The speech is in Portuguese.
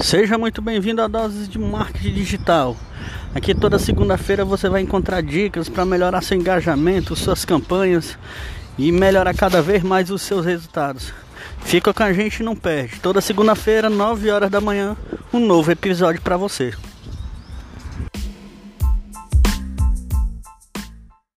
Seja muito bem-vindo a Doses de Marketing Digital. Aqui toda segunda-feira você vai encontrar dicas para melhorar seu engajamento, suas campanhas e melhorar cada vez mais os seus resultados. Fica com a gente e não perde. Toda segunda-feira, 9 horas da manhã, um novo episódio para você.